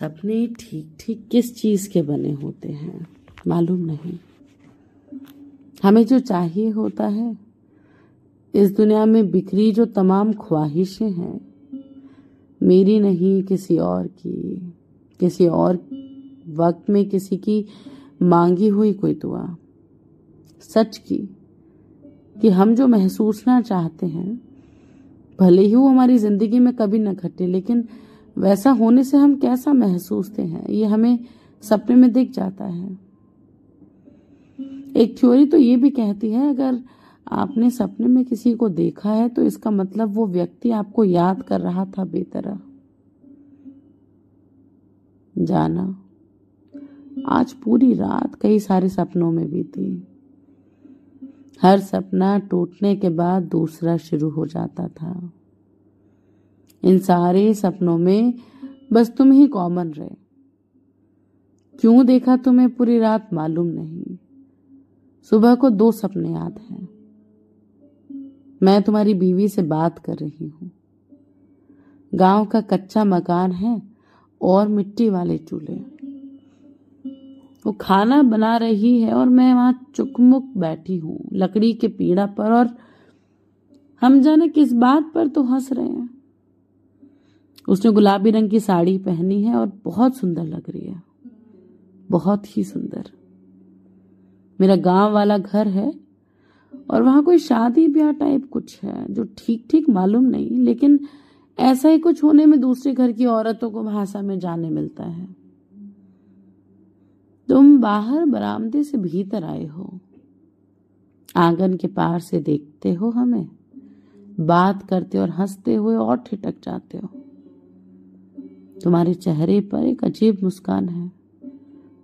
सपने ठीक ठीक किस चीज़ के बने होते हैं? मालूम नहीं। हमें जो चाहिए होता है। इस दुनिया में बिखरी जो तमाम ख्वाहिशें हैं, मेरी नहीं, किसी और की। किसी और वक्त में किसी की मांगी हुई कोई दुआ। सच की, कि हम जो महसूस ना चाहते हैं, भले ही वो हमारी ज़िंदगी में कभी न घटे, लेकिन वैसा होने से हम कैसा महसूसते हैं? ये हमें सपने में दिख जाता है। एक थ्योरी तो ये भी कहती है, अगर आपने सपने में किसी को देखा है तो इसका मतलब वो व्यक्ति आपको याद कर रहा था बेतरह। जाना। आज पूरी रात कई सारे सपनों में बीती। हर सपना टूटने के बाद दूसरा शुरू हो जाता था। इन सारे सपनों में बस तुम ही कॉमन रहे। क्यों देखा तुम्हें पूरी रात मालूम नहीं? सुबह को दो सपने याद हैं। मैं तुम्हारी बीवी से बात कर रही हूँ। गाँव का कच्चा मकान है और मिट्टी वाले चूल्हे। वो खाना बना रही है और मैं वहाँ चुकमुक बैठी हूँ। लकड़ी के पीड़ा पर और हम जाने किस बात पर तो हंस रहे हैं। उसने गुलाबी रंग की साड़ी पहनी है और बहुत सुंदर लग रही है। बहुत ही सुंदर। मेरा गाँव वाला घर है और वहाँ कोई शादी ब्याह टाइप कुछ है जो ठीक ठीक मालूम नहीं, लेकिन ऐसा ही कुछ होने में दूसरे घर की औरतों को भाषा में जाने मिलता है। तुम बाहर बरामदे से भीतर आए हो। आँगन के पार से देखते हो हमें। बात करते और हँसते हुए और ठिटक जाते हो। तुम्हारे चेहरे पर एक अजीब मुस्कान है।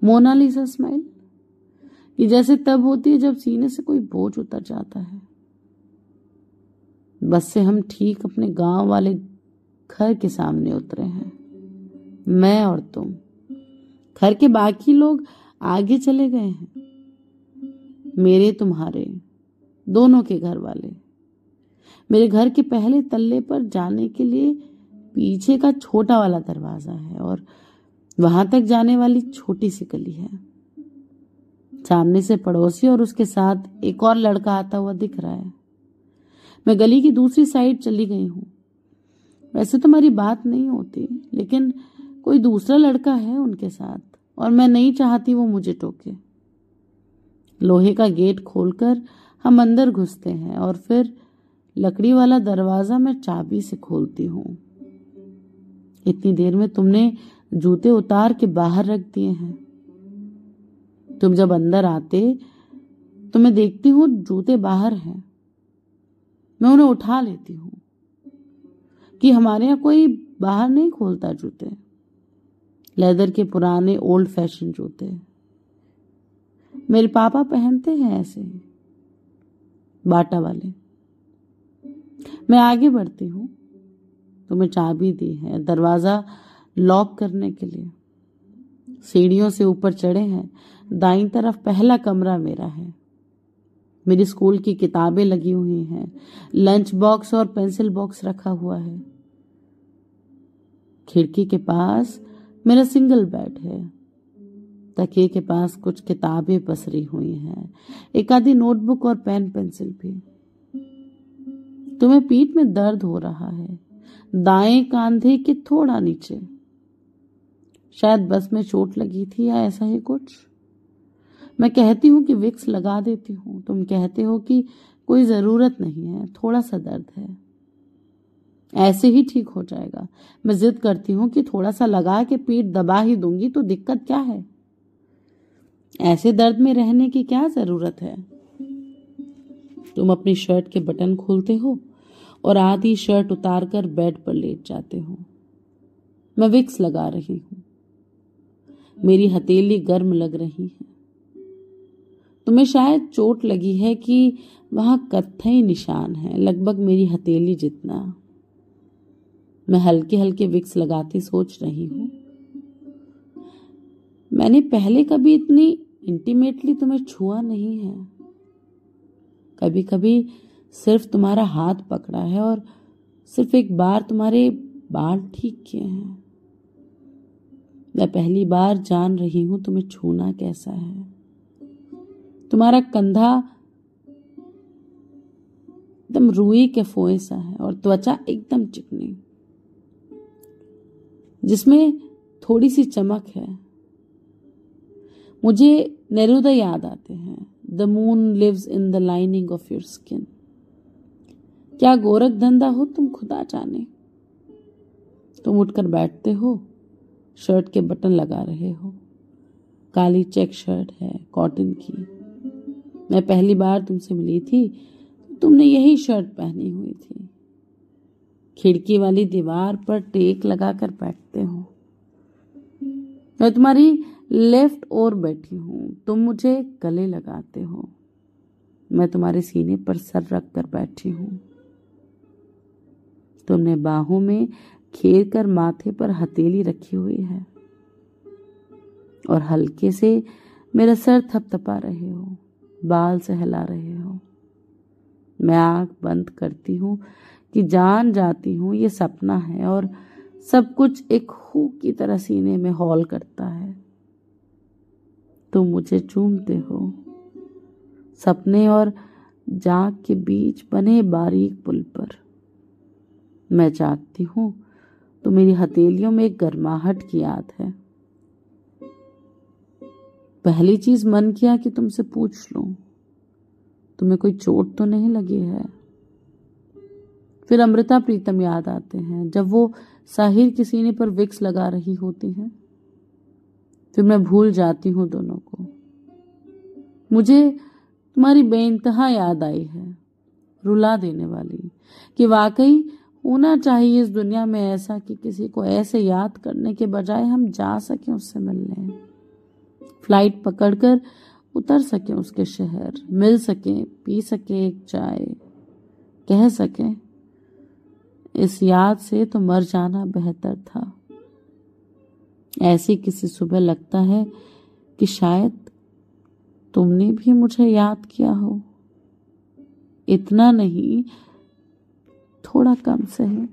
मोनालिसा स्माइल, ये जैसे तब होती है जब सीने से कोई बोझ उतर जाता है। बस से हम ठीक अपने गाँव वाले घर के सामने उतरे हैं। मैं और तुम। घर के बाकी लोग आगे चले गए हैं। मेरे, तुम्हारे, दोनों के घर वाले। मेरे घर के पहले तल्ले पर जाने के लिए पीछे का छोटा वाला दरवाज़ा है और वहाँ तक जाने वाली छोटी सी गली है। सामने से पड़ोसी और उसके साथ एक और लड़का आता हुआ दिख रहा है। मैं गली की दूसरी साइड चली गई हूँ। वैसे तो हमारी बात नहीं होती, लेकिन कोई दूसरा लड़का है उनके साथ, और मैं नहीं चाहती वो मुझे टोके। लोहे का गेट खोलकर हम अंदर घुसते हैं और फिर लकड़ी वाला दरवाज़ा मैं चाबी से खोलती हूँ। इतनी देर में तुमने जूते उतार के बाहर रख दिए हैं। तुम जब अंदर आते तो मैं देखती हूँ जूते बाहर हैं। मैं उन्हें उठा लेती हूँ कि हमारे यहाँ कोई बाहर नहीं खोलता जूते। लेदर के पुराने ओल्ड फ़ैशन जूते। मेरे पापा पहनते हैं ऐसे, बाटा वाले। मैं आगे बढ़ती हूँ। तुम्हें चाबी दी है। दरवाज़ा लॉक करने के लिए। सीढ़ियों से ऊपर चढ़े हैं। दाई तरफ़ पहला कमरा मेरा है। मेरी स्कूल की किताबें लगी हुई हैं। लंच बॉक्स और पेंसिल बॉक्स रखा हुआ है। खिड़की के पास मेरा सिंगल बेड है। तकिए के पास कुछ किताबें पसरी हुई हैं। एक आधी नोटबुक और पेन पेंसिल भी। तुम्हें पीठ में दर्द हो रहा है। दाएँ कांधे के थोड़ा नीचे? शायद बस में चोट लगी थी या ऐसा ही कुछ? मैं कहती हूँ कि विक्स लगा देती हूँ। तुम कहते हो कि कोई ज़रूरत नहीं है, थोड़ा सा दर्द है। ऐसे ही ठीक हो जाएगा। मैं जिद करती हूँ कि थोड़ा सा लगा के पीठ दबा ही दूँगी तो दिक्कत क्या है? ऐसे दर्द में रहने की क्या ज़रूरत है? तुम अपनी शर्ट के बटन खोलते हो और आधी शर्ट उतारकर बेड पर लेट जाते हो। मैं विक्स लगा रही हूँ। मेरी हथेली गर्म लग रही है। तुम्हें शायद चोट लगी है कि वहाँ कत्थई निशान है, लगभग मेरी हथेली जितना। मैं हल्के हल्के विक्स लगाती सोच रही हूँ। मैंने पहले कभी इतनी इंटीमेटली तुम्हें छुआ नहीं है। कभी कभी सिर्फ़ तुम्हारा हाथ पकड़ा है और सिर्फ़ एक बार तुम्हारे बाल ठीक किए हैं। मैं पहली बार जान रही हूँ तुम्हें छूना कैसा है। तुम्हारा कंधा एकदम रुई के फोए सा है और त्वचा एकदम चिकनी, जिसमें थोड़ी सी चमक है। मुझे नेरुदा याद आते हैं। The moon lives in the lining of your skin क्या गोरख धंधा हो तुम खुदा जाने? तुम उठकर बैठते हो, शर्ट के बटन लगा रहे हो। काली चेक शर्ट है, कॉटन की। मैं पहली बार तुमसे मिली थी, तुमने यही शर्ट पहनी हुई थी। खिड़की वाली दीवार पर टेक लगाकर बैठते हो। मैं तुम्हारी लेफ़्ट ओर बैठी हूँ, तुम मुझे गले लगाते हो। मैं तुम्हारे सीने पर सर रख कर बैठी हूँ। तुमने बाहों में खेर कर माथे पर हथेली रखी हुई है और हल्के से मेरा सर थपथपा रहे हो, बाल सहला रहे हो। मैं आँख बंद करती हूँ कि जान जाती हूँ ये सपना है और सब कुछ एक हु की तरह सीने में हॉल करता है। तुम मुझे चूमते हो, सपने और जाग के बीच बने बारीक पुल पर। मैं जागती हूँ तो मेरी हथेलियों में एक गर्माहट की याद है। पहली चीज़ मन किया कि तुमसे पूछ लूँ। तुम्हें कोई चोट तो नहीं लगी है? फिर अमृता प्रीतम याद आते हैं, जब वो साहिर के सीने पर विक्स लगा रही होती हैं। फिर मैं भूल जाती हूँ दोनों को। मुझे तुम्हारी बेइंतहा याद आई है, रुला देने वाली, कि वाकई होना चाहिए इस दुनिया में ऐसा कि किसी को ऐसे याद करने के बजाय हम जा सकें उससे मिलने। फ़्लाइट पकड़कर उतर सके उसके शहर, मिल सके, पी सके एक चाय, कह सके, इस याद से तो मर जाना बेहतर था। ऐसी किसी सुबह लगता है कि शायद तुमने भी मुझे याद किया हो। इतना नहीं थोड़ा कम सही।